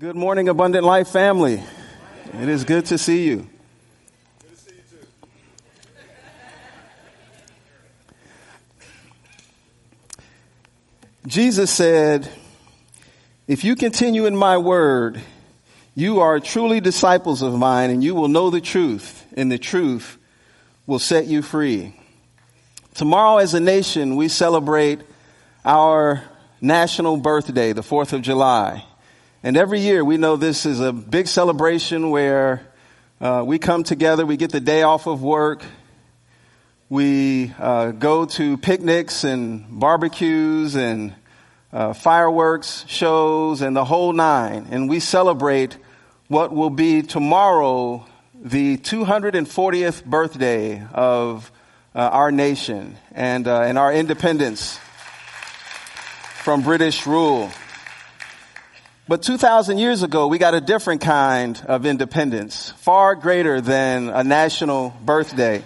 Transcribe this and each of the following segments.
Good morning, Abundant Life family. It is good to see you. Jesus said, If you continue in my word, you are truly disciples of mine, and you will know the truth, and the truth will set you free. Tomorrow, as a nation, we celebrate our national birthday, the 4th of July. And every year we know this is a big celebration where uh, we come together, we get the day off of work, we uh, go to picnics and barbecues and uh, fireworks shows and the whole nine, and we celebrate what will be tomorrow the 240th birthday of uh, our nation and, uh, and our independence from British rule. But 2,000 years ago, we got a different kind of independence, far greater than a national birthday.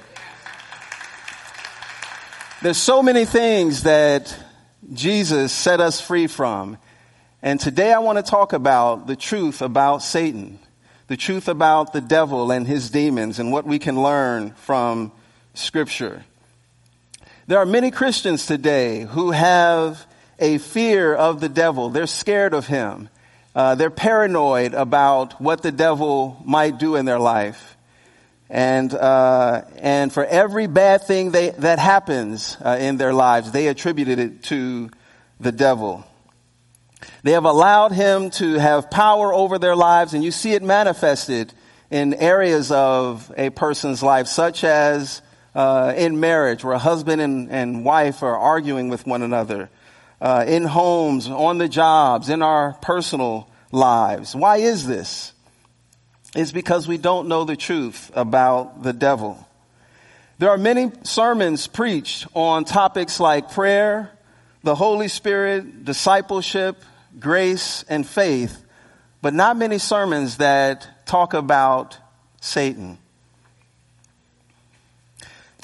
There's so many things that Jesus set us free from. And today I want to talk about the truth about Satan, the truth about the devil and his demons, and what we can learn from Scripture. There are many Christians today who have a fear of the devil. They're scared of him. Uh, they're paranoid about what the devil might do in their life. And, uh, and for every bad thing they, that happens uh, in their lives, they attributed it to the devil. They have allowed him to have power over their lives, and you see it manifested in areas of a person's life, such as uh, in marriage, where a husband and, and wife are arguing with one another uh, in homes, on the jobs, in our personal lives. Why is this? It's because we don't know the truth about the devil. There are many sermons preached on topics like prayer, the Holy Spirit, discipleship, grace, and faith, but not many sermons that talk about Satan.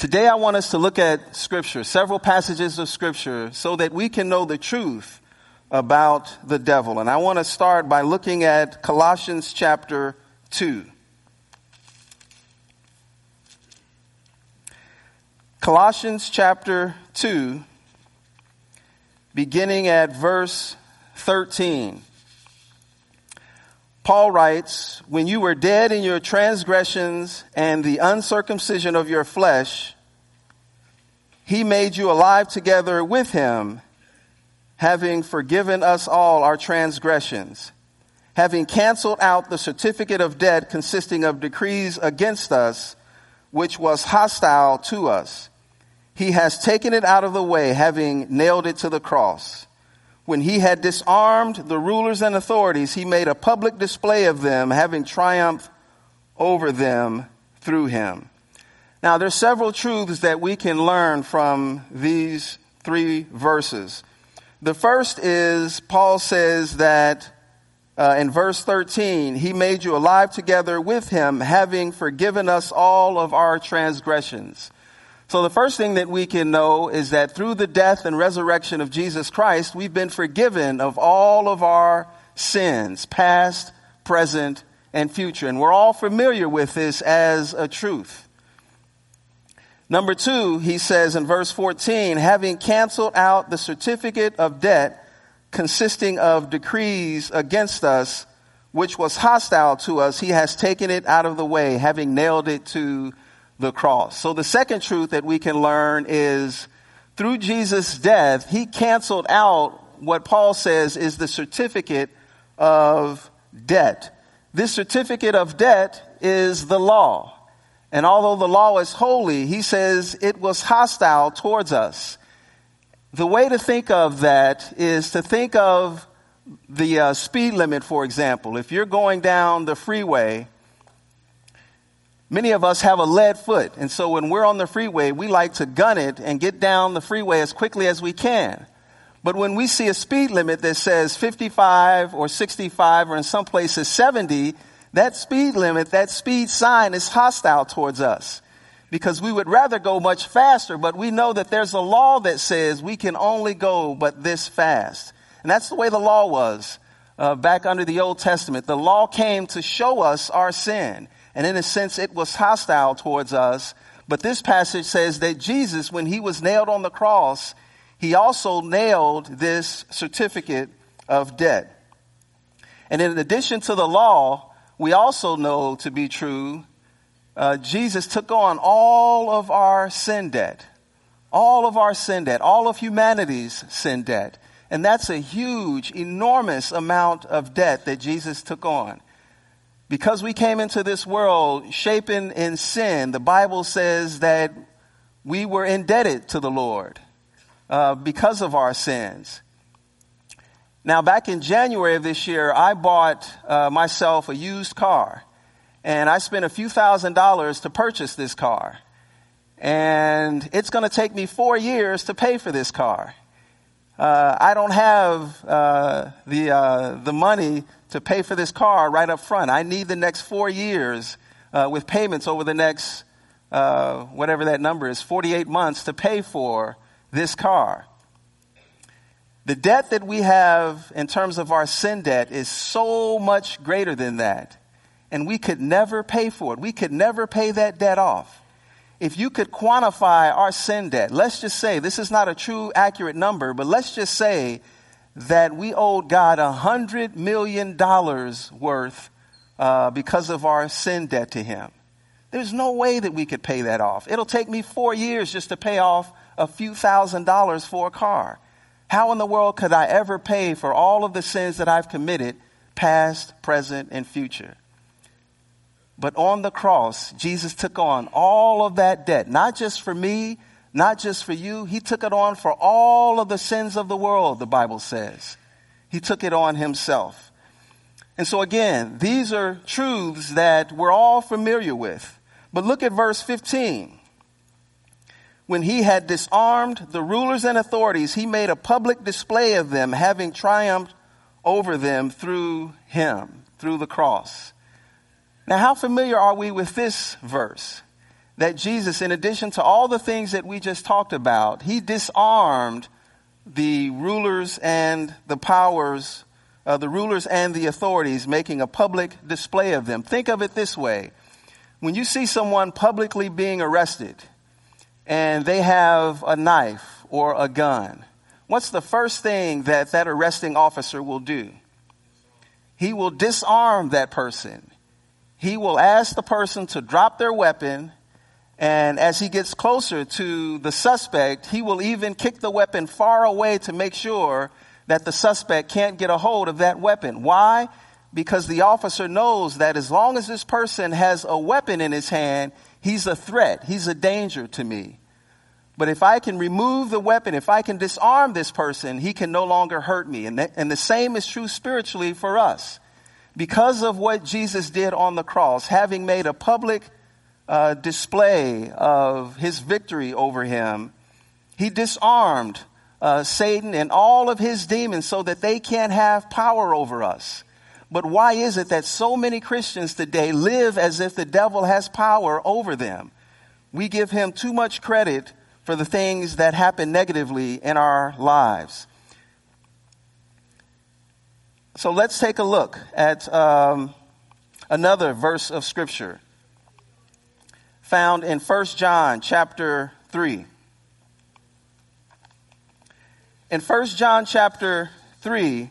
Today I want us to look at scripture, several passages of scripture, so that we can know the truth about the devil. And I want to start by looking at Colossians chapter 2. Colossians chapter 2, beginning at verse 13. Paul writes, When you were dead in your transgressions and the uncircumcision of your flesh, he made you alive together with him, having forgiven us all our transgressions, having canceled out the certificate of debt consisting of decrees against us, which was hostile to us. He has taken it out of the way, having nailed it to the cross. When he had disarmed the rulers and authorities, he made a public display of them, having triumphed over them through him. Now, there's several truths that we can learn from these three verses. The first is Paul says that uh, in verse 13, he made you alive together with him, having forgiven us all of our transgressions. So the first thing that we can know is that through the death and resurrection of Jesus Christ, we've been forgiven of all of our sins, past, present, and future. And we're all familiar with this as a truth. Number two, he says in verse 14, having canceled out the certificate of debt consisting of decrees against us, which was hostile to us, he has taken it out of the way, having nailed it to the cross. So the second truth that we can learn is through Jesus' death, he canceled out what Paul says is the certificate of debt. This certificate of debt is the law. And although the law is holy, he says it was hostile towards us. The way to think of that is to think of the uh, speed limit, for example. If you're going down the freeway Many of us have a lead foot, and so when we're on the freeway, we like to gun it and get down the freeway as quickly as we can. But when we see a speed limit that says 55 or 65 or in some places 70, that speed limit, that speed sign is hostile towards us because we would rather go much faster, but we know that there's a law that says we can only go but this fast. And that's the way the law was uh, back under the Old Testament. The law came to show us our sin. And in a sense, it was hostile towards us. But this passage says that Jesus, when he was nailed on the cross, he also nailed this certificate of debt. And in addition to the law, we also know to be true, uh, Jesus took on all of our sin debt. All of our sin debt, all of humanity's sin debt. And that's a huge, enormous amount of debt that Jesus took on. Because we came into this world shapen in sin, the Bible says that we were indebted to the Lord uh, because of our sins. Now, back in January of this year, I bought uh, myself a used car. And I spent a few thousand dollars to purchase this car. And it's going to take me four years to pay for this car uh, I don't have uh, the uh, the money to pay for this car right up front. I need the next four years uh, with payments over the next uh, whatever that number is, 48 months to pay for this car. The debt that we have in terms of our sin debt is so much greater than that. And we could never pay for it. We could never pay that debt off if you could quantify our sin debt, let's just say this is not a true accurate number, but let's just say that we owed God a hundred million dollars worth uh, because of our sin debt to Him. There's no way that we could pay that off. It'll take me four years just to pay off a few thousand dollars for a car. How in the world could I ever pay for all of the sins that I've committed, past, present, and future? But on the cross, Jesus took on all of that debt, not just for me, not just for you. He took it on for all of the sins of the world, the Bible says. He took it on himself. And so again, these are truths that we're all familiar with. But look at verse 15. When he had disarmed the rulers and authorities, he made a public display of them, having triumphed over them through him, through the cross. Now, how familiar are we with this verse? That Jesus, in addition to all the things that we just talked about, he disarmed the rulers and the powers, uh, the rulers and the authorities, making a public display of them. Think of it this way. When you see someone publicly being arrested and they have a knife or a gun, what's the first thing that that arresting officer will do? He will disarm that person he will ask the person to drop their weapon. And as he gets closer to the suspect, he will even kick the weapon far away to make sure that the suspect can't get a hold of that weapon. Why? Because the officer knows that as long as this person has a weapon in his hand, he's a threat. He's a danger to me. But if I can remove the weapon, if I can disarm this person, he can no longer hurt me. And, and the same is true spiritually for us because of what Jesus did on the cross, having made a public uh, display of his victory over him, he disarmed uh, Satan and all of his demons so that they can't have power over us. But why is it that so many Christians today live as if the devil has power over them? We give him too much credit for the things that happen negatively in our lives. So let's take a look at um, another verse of Scripture found in 1 John chapter 3. In 1 John chapter 3,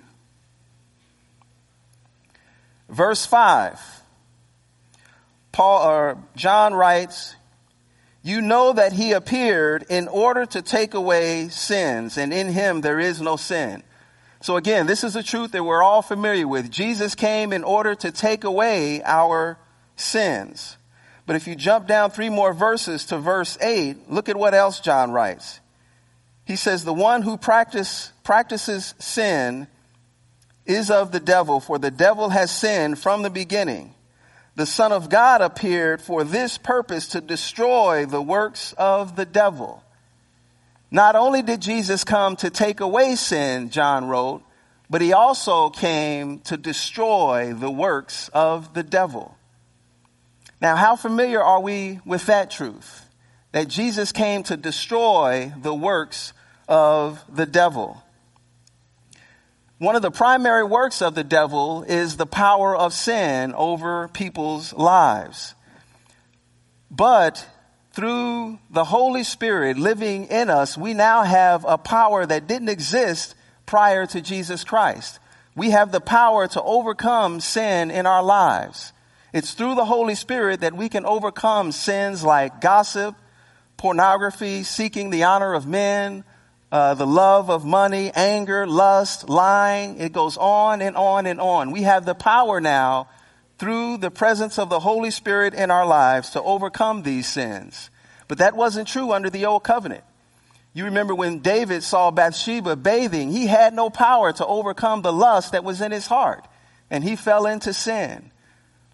verse 5, Paul or John writes, You know that he appeared in order to take away sins, and in him there is no sin. So again, this is a truth that we're all familiar with. Jesus came in order to take away our sins. But if you jump down three more verses to verse 8, look at what else John writes. He says, The one who practice, practices sin is of the devil, for the devil has sinned from the beginning. The Son of God appeared for this purpose to destroy the works of the devil. Not only did Jesus come to take away sin, John wrote, but he also came to destroy the works of the devil. Now, how familiar are we with that truth? That Jesus came to destroy the works of the devil. One of the primary works of the devil is the power of sin over people's lives. But through the Holy Spirit living in us, we now have a power that didn't exist prior to Jesus Christ. We have the power to overcome sin in our lives. It's through the Holy Spirit that we can overcome sins like gossip, pornography, seeking the honor of men, uh, the love of money, anger, lust, lying. It goes on and on and on. We have the power now through the presence of the Holy Spirit in our lives to overcome these sins. But that wasn't true under the old covenant. You remember when David saw Bathsheba bathing, he had no power to overcome the lust that was in his heart, and he fell into sin.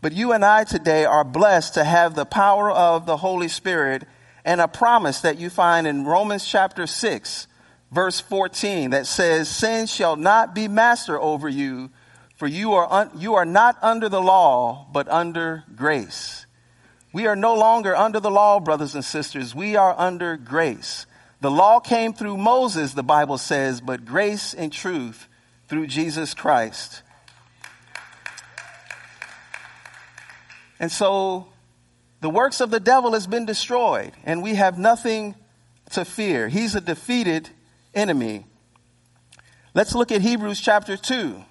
But you and I today are blessed to have the power of the Holy Spirit and a promise that you find in Romans chapter 6, verse 14, that says, Sin shall not be master over you, for you are, un- you are not under the law, but under grace. We are no longer under the law, brothers and sisters. We are under grace. The law came through Moses, the Bible says, but grace and truth through Jesus Christ. And so the works of the devil has been destroyed and we have nothing to fear. He's a defeated enemy. Let's look at Hebrews chapter 2.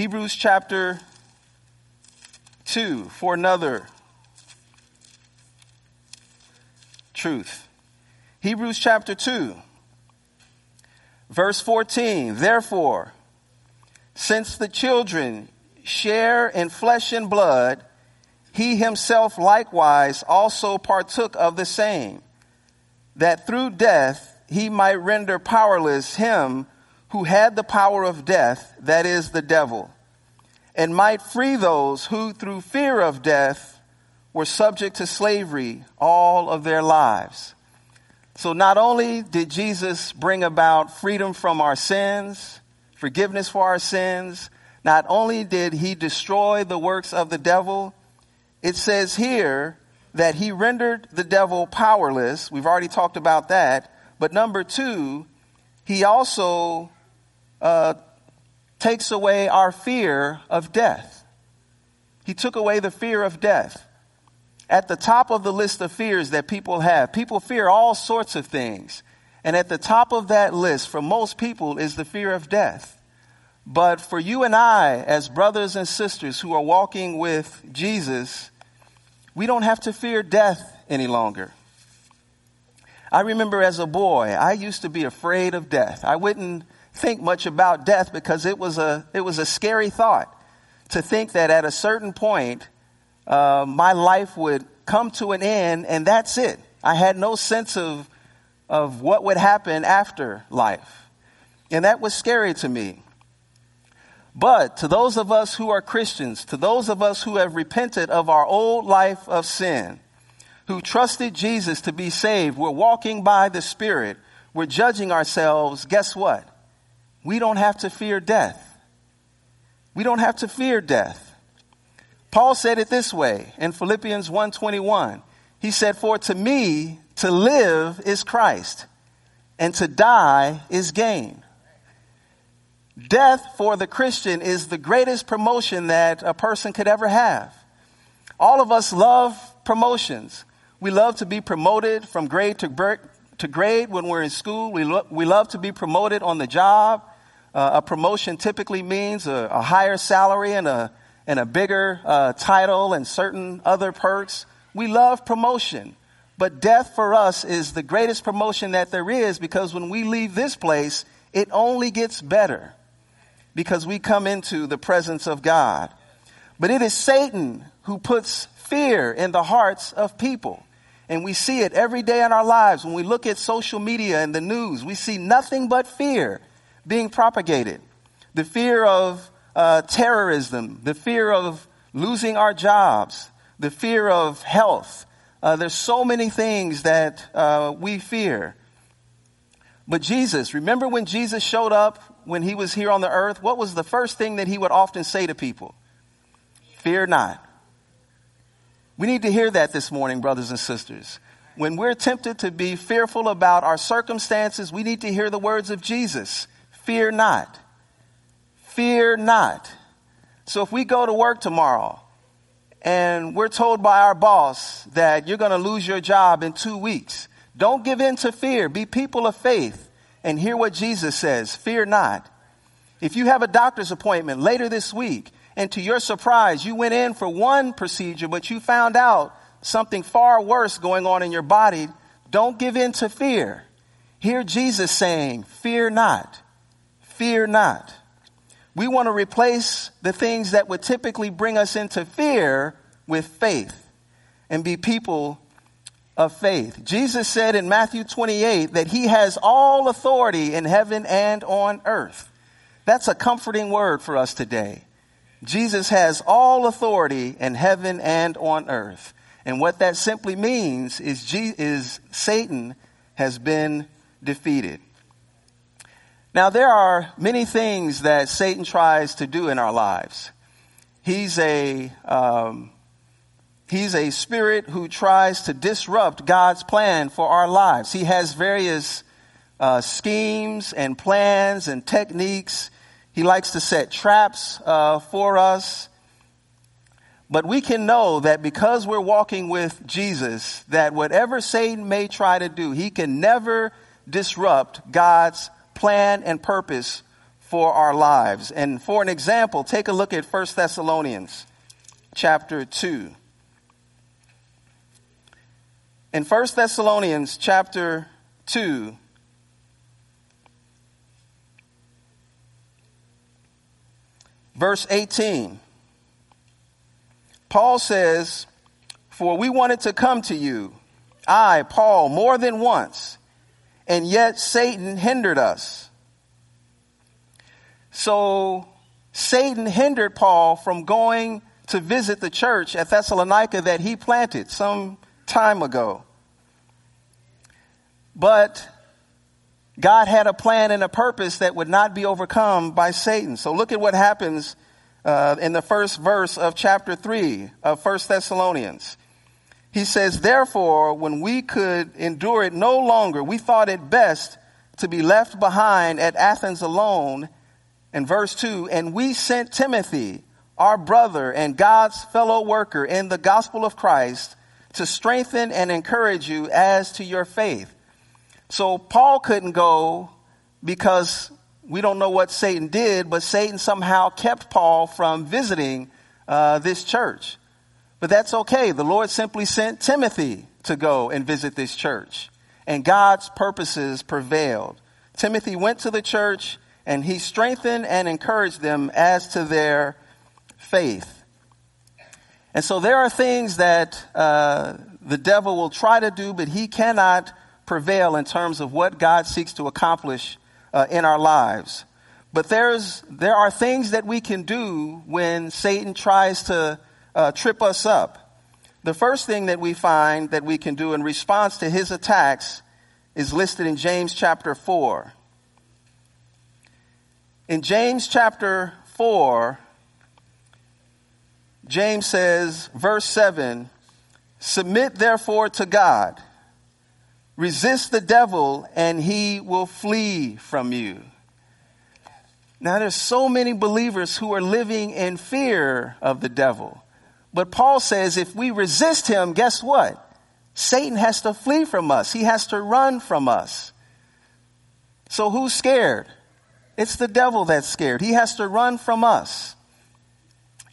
Hebrews chapter 2 for another truth. Hebrews chapter 2, verse 14. Therefore, since the children share in flesh and blood, he himself likewise also partook of the same, that through death he might render powerless him who had the power of death, that is, the devil, and might free those who through fear of death were subject to slavery all of their lives. So not only did Jesus bring about freedom from our sins, forgiveness for our sins, not only did he destroy the works of the devil, it says here that he rendered the devil powerless. We've already talked about that. But number two, he also uh, takes away our fear of death. He took away the fear of death at the top of the list of fears that people have. People fear all sorts of things. And at the top of that list for most people is the fear of death. But for you and I, as brothers and sisters who are walking with Jesus, we don't have to fear death any longer. I remember as a boy, I used to be afraid of death. I wouldn't think much about death because it was a, it was a scary thought to think that at a certain point, uh, my life would come to an end and that's it. I had no sense of, of what would happen after life. And that was scary to me. But to those of us who are Christians, to those of us who have repented of our old life of sin, who trusted Jesus to be saved, we're walking by the Spirit, we're judging ourselves, guess what? We don't have to fear death. We don't have to fear death. Paul said it this way in Philippians 1:21. He said, "For to me to live is Christ, and to die is gain." Death for the Christian is the greatest promotion that a person could ever have. All of us love promotions. We love to be promoted from grade to, grade when we're in school. We, lo- we love to be promoted on the job. Uh, a promotion typically means a, a higher salary and a and a bigger uh, title and certain other perks. We love promotion. But death for us is the greatest promotion that there is because when we leave this place, it only gets better because we come into the presence of God. But it is Satan who puts fear in the hearts of people. And we see it every day in our lives. When we look at social media and the news, we see nothing but fear being propagated. The fear of uh, terrorism, the fear of losing our jobs, the fear of health. Uh, there's so many things that uh, we fear. But Jesus, remember when Jesus showed up when he was here on the earth? What was the first thing that he would often say to people? Fear not. We need to hear that this morning, brothers and sisters. when we're tempted to be fearful about our circumstances, we need to hear the words of Jesus. Fear not. Fear not. So if we go to work tomorrow and we're told by our boss that you're going to lose your job in two weeks, don't give in to fear. Be people of faith and hear what Jesus says. Fear not. If you have a doctor's appointment later this week and to your surprise, you went in for one procedure, but you found out something far worse going on in your body, don't give in to fear. Hear Jesus saying, fear not, fear not. We want to replace the things that would typically bring us into fear with faith and be people of faith. Jesus said in Matthew 28 that he has all authority in heaven and on earth. That's a comforting word for us today. Jesus has all authority in heaven and on earth. And what that simply means is, is Satan has been defeated. Now, there are many things that Satan tries to do in our lives. He's a, um, he's a spirit who tries to disrupt God's plan for our lives. He has various uh, schemes and plans and techniques. He likes to set traps uh, for us. But we can know that because we're walking with Jesus, that whatever Satan may try to do, he can never disrupt God's plan and purpose for our lives. And for an example, take a look at 1 Thessalonians chapter 2. In 1 Thessalonians chapter 2, verse 18, Paul says, For we wanted to come to you, I, Paul, more than once, and yet Satan hindered us. So Satan hindered Paul from going to visit the church at Thessalonica that he planted some time ago. But God had a plan and a purpose that would not be overcome by Satan. So look at what happens uh, in the first verse of chapter 3 of First Thessalonians. He says, Therefore, when we could endure it no longer, we thought it best to be left behind at Athens alone. And verse 2 And we sent Timothy, our brother and God's fellow worker in the gospel of Christ, to strengthen and encourage you as to your faith. So Paul couldn't go because we don't know what Satan did, but Satan somehow kept Paul from visiting uh, this church. But that's okay. The Lord simply sent Timothy to go and visit this church. And God's purposes prevailed. Timothy went to the church and he strengthened and encouraged them as to their faith. And so there are things that uh, the devil will try to do, but he cannot prevail in terms of what God seeks to accomplish uh, in our lives. But there's, there are things that we can do when Satan tries to uh, trip us up. The first thing that we find that we can do in response to his attacks is listed in James chapter 4. In James chapter 4, James says, verse 7 Submit therefore to God. Resist the devil and he will flee from you. Now there's so many believers who are living in fear of the devil. But Paul says if we resist him, guess what? Satan has to flee from us. He has to run from us. So who's scared? It's the devil that's scared. He has to run from us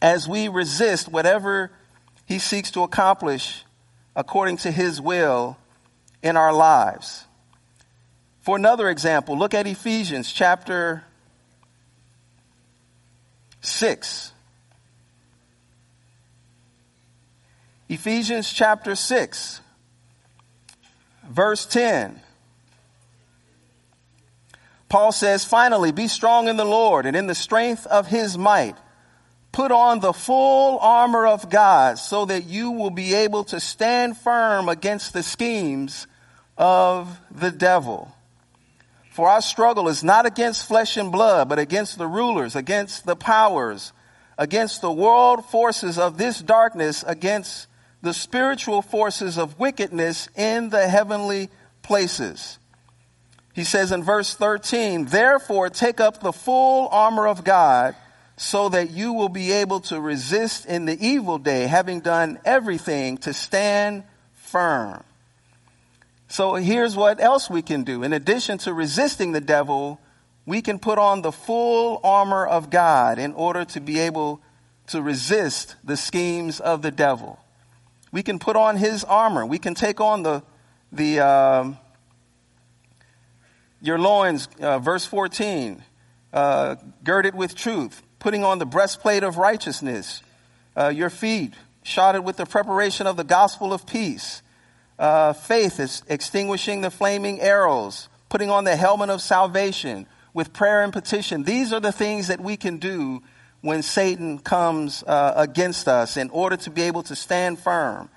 as we resist whatever he seeks to accomplish according to his will in our lives. For another example, look at Ephesians chapter 6. Ephesians chapter 6, verse 10. Paul says, finally, be strong in the Lord and in the strength of his might. Put on the full armor of God so that you will be able to stand firm against the schemes of the devil. For our struggle is not against flesh and blood, but against the rulers, against the powers, against the world forces of this darkness, against the spiritual forces of wickedness in the heavenly places. He says in verse 13, Therefore take up the full armor of God so that you will be able to resist in the evil day, having done everything to stand firm. So here's what else we can do. In addition to resisting the devil, we can put on the full armor of God in order to be able to resist the schemes of the devil. We can put on his armor. We can take on the, the, um, your loins, uh, verse 14, uh, girded with truth, putting on the breastplate of righteousness, uh, your feet shodded with the preparation of the gospel of peace, uh, faith is extinguishing the flaming arrows, putting on the helmet of salvation with prayer and petition. These are the things that we can do when Satan comes uh, against us in order to be able to stand firm.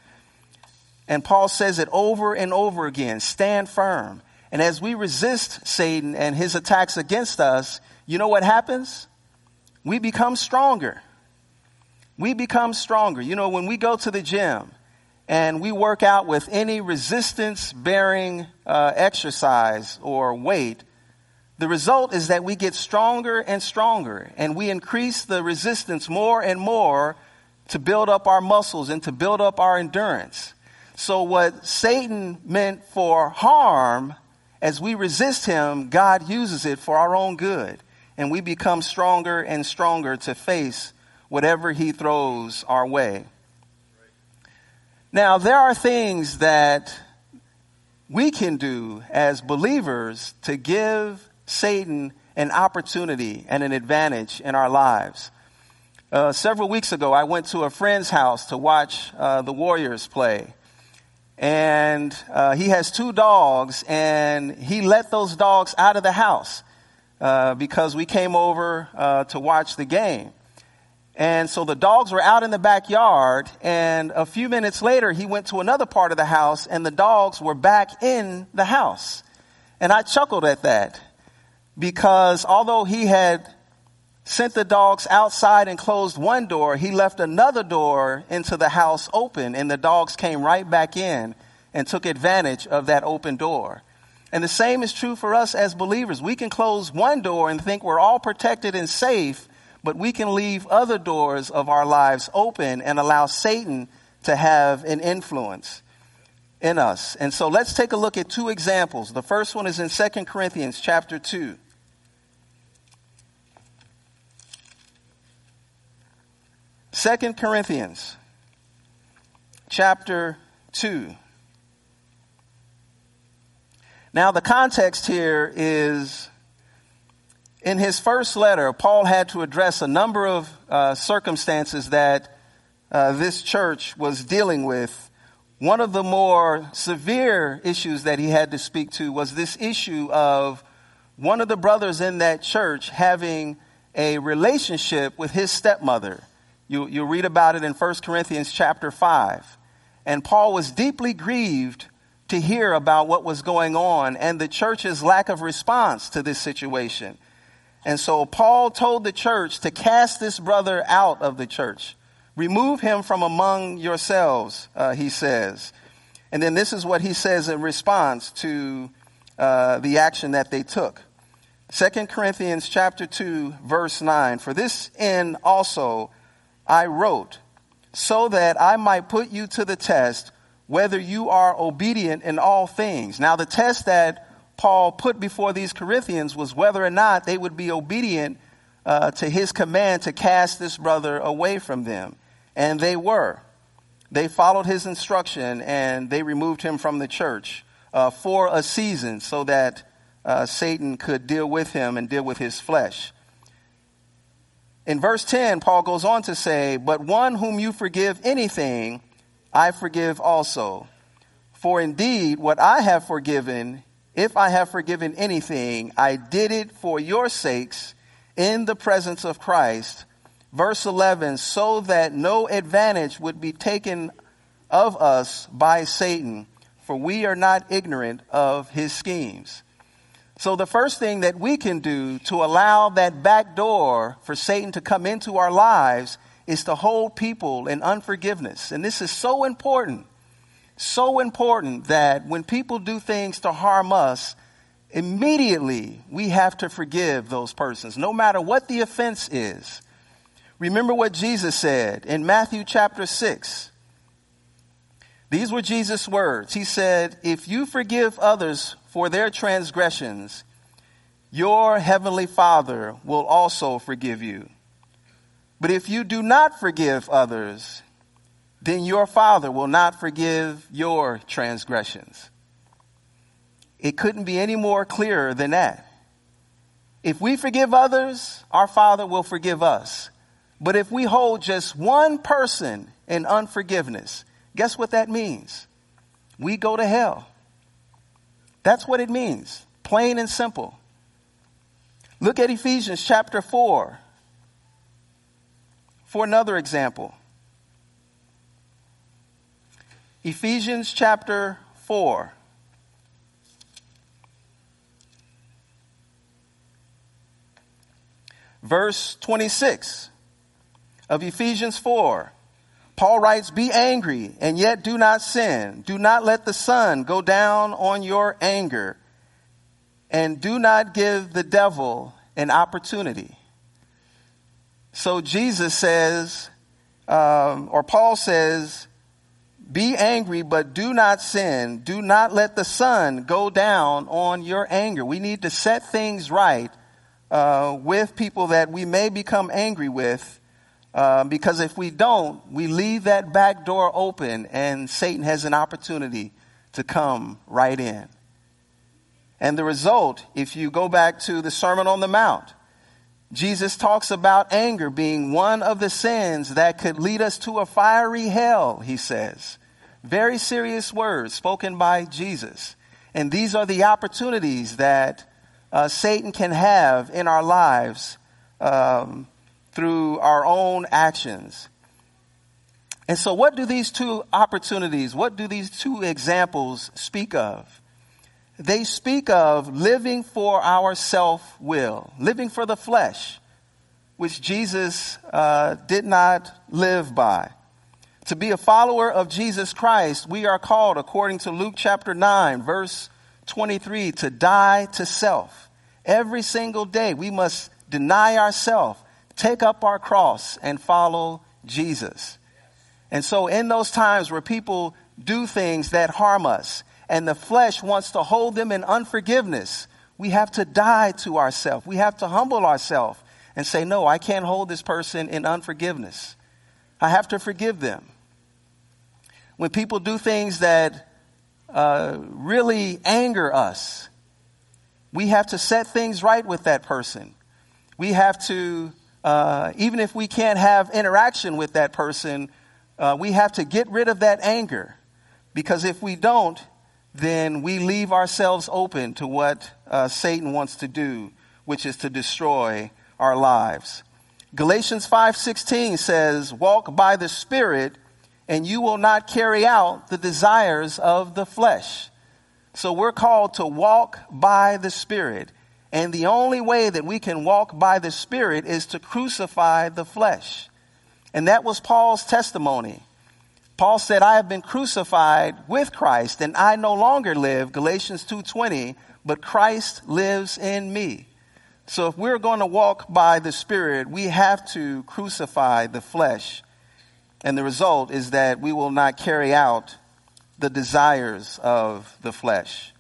And Paul says it over and over again stand firm. And as we resist Satan and his attacks against us, you know what happens? We become stronger. We become stronger. You know, when we go to the gym and we work out with any resistance bearing uh, exercise or weight, the result is that we get stronger and stronger and we increase the resistance more and more to build up our muscles and to build up our endurance. So what Satan meant for harm, as we resist him, God uses it for our own good. And we become stronger and stronger to face whatever he throws our way. Now, there are things that we can do as believers to give Satan an opportunity and an advantage in our lives. Uh, several weeks ago, I went to a friend's house to watch uh, the Warriors play. And uh, he has two dogs, and he let those dogs out of the house uh, because we came over uh, to watch the game. And so the dogs were out in the backyard, and a few minutes later, he went to another part of the house, and the dogs were back in the house. And I chuckled at that because although he had sent the dogs outside and closed one door, he left another door into the house open, and the dogs came right back in and took advantage of that open door. And the same is true for us as believers. We can close one door and think we're all protected and safe, but we can leave other doors of our lives open and allow Satan to have an influence in us. And so let's take a look at two examples. The first one is in 2 Corinthians chapter 2. Second Corinthians chapter 2. Now, the context here is in his first letter, Paul had to address a number of uh, circumstances that uh, this church was dealing with. One of the more severe issues that he had to speak to was this issue of one of the brothers in that church having a relationship with his stepmother. You, you read about it in 1 Corinthians chapter 5. And Paul was deeply grieved to hear about what was going on and the church's lack of response to this situation. And so Paul told the church to cast this brother out of the church. Remove him from among yourselves, uh, he says. And then this is what he says in response to uh, the action that they took. 2 Corinthians chapter 2 verse 9. For this end also I wrote, so that I might put you to the test whether you are obedient in all things. Now the test that Paul put before these Corinthians was whether or not they would be obedient uh, to his command to cast this brother away from them. And they were. They followed his instruction and they removed him from the church uh, for a season so that uh, Satan could deal with him and deal with his flesh. In verse 10, Paul goes on to say, But one whom you forgive anything, I forgive also. For indeed, what I have forgiven, if I have forgiven anything, I did it for your sakes in the presence of Christ. Verse 11, so that no advantage would be taken of us by Satan, for we are not ignorant of his schemes. So the first thing that we can do to allow that back door for Satan to come into our lives is to hold people in unforgiveness. And this is so important. So important that when people do things to harm us, immediately we have to forgive those persons, no matter what the offense is. Remember what Jesus said in Matthew chapter 6. These were Jesus' words. He said, If you forgive others for their transgressions, your heavenly Father will also forgive you. But if you do not forgive others, then your Father will not forgive your transgressions. It couldn't be any more clearer than that. If we forgive others, our Father will forgive us. But if we hold just one person in unforgiveness, guess what that means? We go to hell. That's what it means, plain and simple. Look at Ephesians chapter 4 for another example. Ephesians chapter 4. Verse 26 of Ephesians 4. Paul writes, Be angry and yet do not sin. Do not let the sun go down on your anger. And do not give the devil an opportunity. So Jesus says, um, or Paul says, Be angry, but do not sin. Do not let the sun go down on your anger. We need to set things right uh, with people that we may become angry with. Uh, because if we don't, we leave that back door open and Satan has an opportunity to come right in. And the result, if you go back to the Sermon on the Mount, Jesus talks about anger being one of the sins that could lead us to a fiery hell, he says. Very serious words spoken by Jesus. And these are the opportunities that uh, Satan can have in our lives um, through our own actions. And so, what do these two opportunities, what do these two examples speak of? They speak of living for our self will, living for the flesh, which Jesus uh, did not live by. To be a follower of Jesus Christ, we are called, according to Luke chapter 9, verse 23, to die to self. Every single day, we must deny ourselves, take up our cross, and follow Jesus. And so, in those times where people do things that harm us, and the flesh wants to hold them in unforgiveness, we have to die to ourselves. We have to humble ourselves and say, No, I can't hold this person in unforgiveness. I have to forgive them. When people do things that uh, really anger us, we have to set things right with that person. We have to, uh, even if we can't have interaction with that person, uh, we have to get rid of that anger. Because if we don't, then we leave ourselves open to what uh, Satan wants to do, which is to destroy our lives. Galatians 5:16 says, "Walk by the Spirit, and you will not carry out the desires of the flesh." So we're called to walk by the Spirit, and the only way that we can walk by the Spirit is to crucify the flesh. And that was Paul's testimony. Paul said, I have been crucified with Christ and I no longer live, Galatians 2.20, but Christ lives in me. So if we're going to walk by the Spirit, we have to crucify the flesh. And the result is that we will not carry out the desires of the flesh.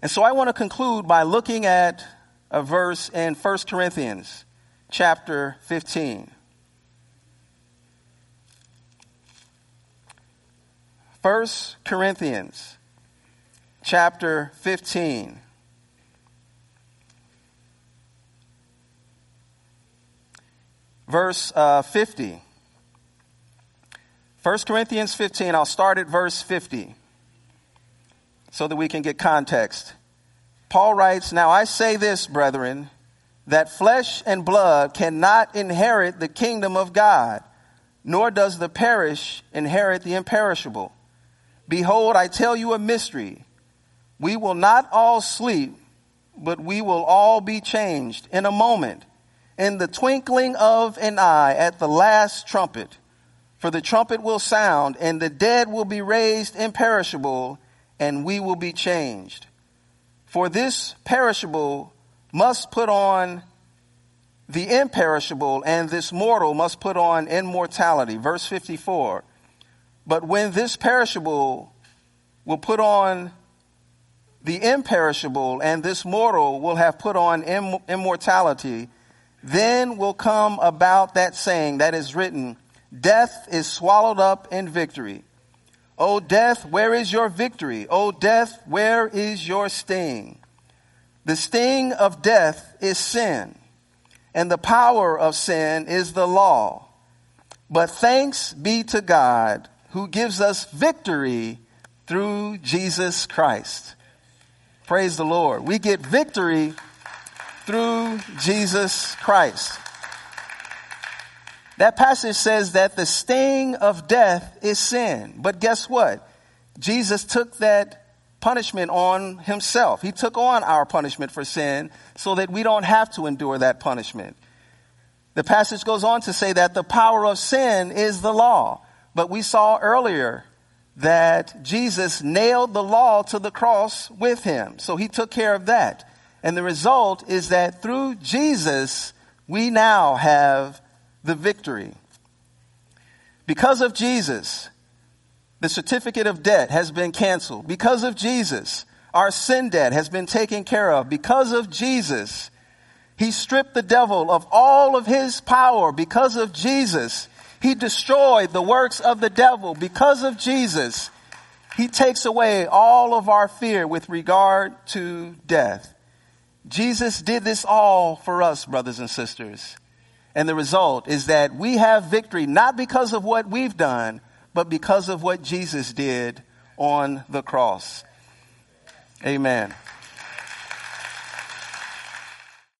And so I want to conclude by looking at a verse in 1 Corinthians chapter 15. 1 Corinthians chapter 15. Verse uh, 50. 1 Corinthians 15, I'll start at verse 50 so that we can get context. Paul writes, Now I say this, brethren, that flesh and blood cannot inherit the kingdom of God, nor does the perish inherit the imperishable. Behold, I tell you a mystery. We will not all sleep, but we will all be changed in a moment, in the twinkling of an eye at the last trumpet. For the trumpet will sound, and the dead will be raised imperishable, and we will be changed. For this perishable must put on the imperishable, and this mortal must put on immortality. Verse 54. But when this perishable will put on the imperishable, and this mortal will have put on Im- immortality, then will come about that saying that is written, Death is swallowed up in victory. O death, where is your victory? O death, where is your sting? The sting of death is sin, and the power of sin is the law. But thanks be to God who gives us victory through Jesus Christ. Praise the Lord. We get victory through Jesus Christ. That passage says that the sting of death is sin. But guess what? Jesus took that punishment on himself. He took on our punishment for sin so that we don't have to endure that punishment. The passage goes on to say that the power of sin is the law. But we saw earlier that Jesus nailed the law to the cross with him. So he took care of that. And the result is that through Jesus, we now have the victory. Because of Jesus, the certificate of debt has been canceled. Because of Jesus, our sin debt has been taken care of. Because of Jesus, he stripped the devil of all of his power. Because of Jesus, he destroyed the works of the devil. Because of Jesus, he takes away all of our fear with regard to death. Jesus did this all for us, brothers and sisters. And the result is that we have victory not because of what we've done, but because of what Jesus did on the cross. Amen.